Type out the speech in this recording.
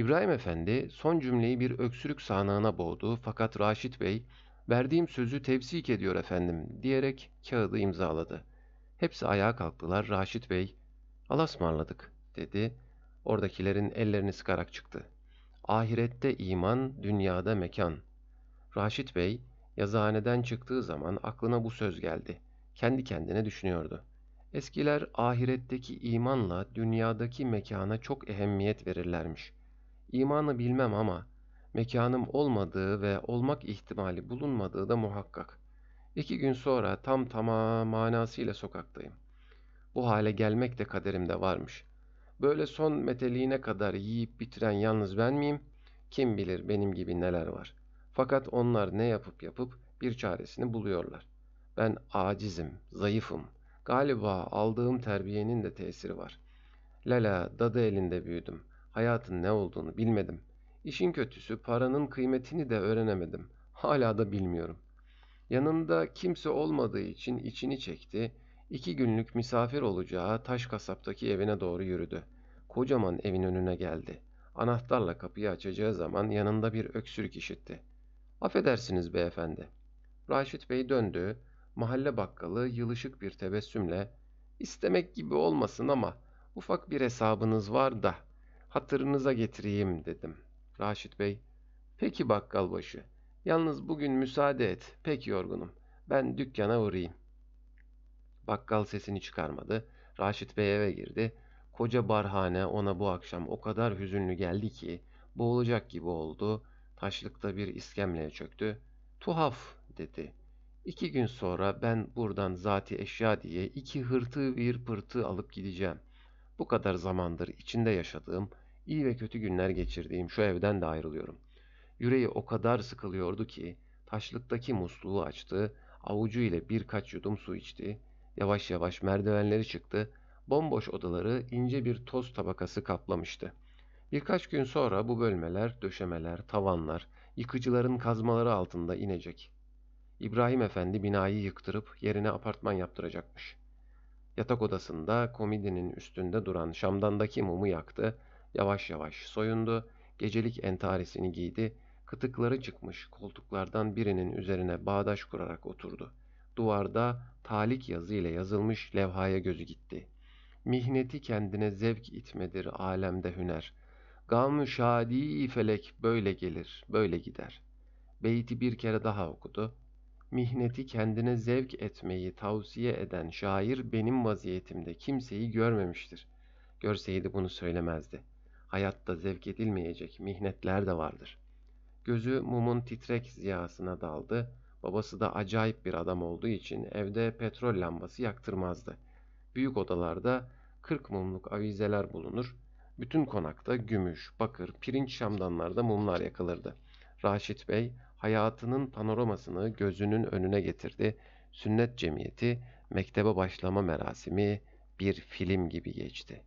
İbrahim Efendi son cümleyi bir öksürük sağanağına boğdu fakat Raşit Bey, verdiğim sözü tevsik ediyor efendim diyerek kağıdı imzaladı. Hepsi ayağa kalktılar. Raşit Bey, alasmarladık dedi. Oradakilerin ellerini sıkarak çıktı. Ahirette iman, dünyada mekan. Raşit Bey, yazıhaneden çıktığı zaman aklına bu söz geldi. Kendi kendine düşünüyordu. Eskiler ahiretteki imanla dünyadaki mekana çok ehemmiyet verirlermiş. İmanı bilmem ama mekanım olmadığı ve olmak ihtimali bulunmadığı da muhakkak. İki gün sonra tam tamam manasıyla sokaktayım. Bu hale gelmek de kaderimde varmış. Böyle son meteliğine kadar yiyip bitiren yalnız ben miyim? Kim bilir benim gibi neler var. Fakat onlar ne yapıp yapıp bir çaresini buluyorlar. Ben acizim, zayıfım. Galiba aldığım terbiyenin de tesiri var. Lala, dadı elinde büyüdüm. Hayatın ne olduğunu bilmedim. İşin kötüsü paranın kıymetini de öğrenemedim. Hala da bilmiyorum. Yanında kimse olmadığı için içini çekti. İki günlük misafir olacağı taş kasaptaki evine doğru yürüdü. Kocaman evin önüne geldi. Anahtarla kapıyı açacağı zaman yanında bir öksürük işitti. Affedersiniz beyefendi. Raşit Bey döndü. Mahalle bakkalı yılışık bir tebessümle istemek gibi olmasın ama ufak bir hesabınız var da hatırınıza getireyim dedim. Raşit Bey, peki bakkalbaşı, yalnız bugün müsaade et, pek yorgunum. Ben dükkana uğrayayım. Bakkal sesini çıkarmadı. Raşit Bey eve girdi. Koca barhane ona bu akşam o kadar hüzünlü geldi ki boğulacak gibi oldu. Taşlıkta bir iskemleye çöktü. Tuhaf dedi. İki gün sonra ben buradan zati eşya diye iki hırtı bir pırtı alıp gideceğim. Bu kadar zamandır içinde yaşadığım, iyi ve kötü günler geçirdiğim şu evden de ayrılıyorum. Yüreği o kadar sıkılıyordu ki taşlıktaki musluğu açtı, avucu ile birkaç yudum su içti. Yavaş yavaş merdivenleri çıktı. Bomboş odaları ince bir toz tabakası kaplamıştı. Birkaç gün sonra bu bölmeler, döşemeler, tavanlar, yıkıcıların kazmaları altında inecek. İbrahim Efendi binayı yıktırıp yerine apartman yaptıracakmış. Yatak odasında komidinin üstünde duran şamdandaki mumu yaktı, yavaş yavaş soyundu, gecelik entarisini giydi, kıtıkları çıkmış koltuklardan birinin üzerine bağdaş kurarak oturdu. Duvarda talik yazı ile yazılmış levhaya gözü gitti. Mihneti kendine zevk itmedir alemde hüner. Gam şadi felek böyle gelir, böyle gider. Beyti bir kere daha okudu. Mihneti kendine zevk etmeyi tavsiye eden şair benim vaziyetimde kimseyi görmemiştir. Görseydi bunu söylemezdi. Hayatta zevk edilmeyecek mihnetler de vardır. Gözü mumun titrek ziyasına daldı. Babası da acayip bir adam olduğu için evde petrol lambası yaktırmazdı. Büyük odalarda kırk mumluk avizeler bulunur. Bütün konakta gümüş, bakır, pirinç şamdanlarda mumlar yakılırdı. Raşit Bey hayatının panoramasını gözünün önüne getirdi. Sünnet cemiyeti, mektebe başlama merasimi bir film gibi geçti.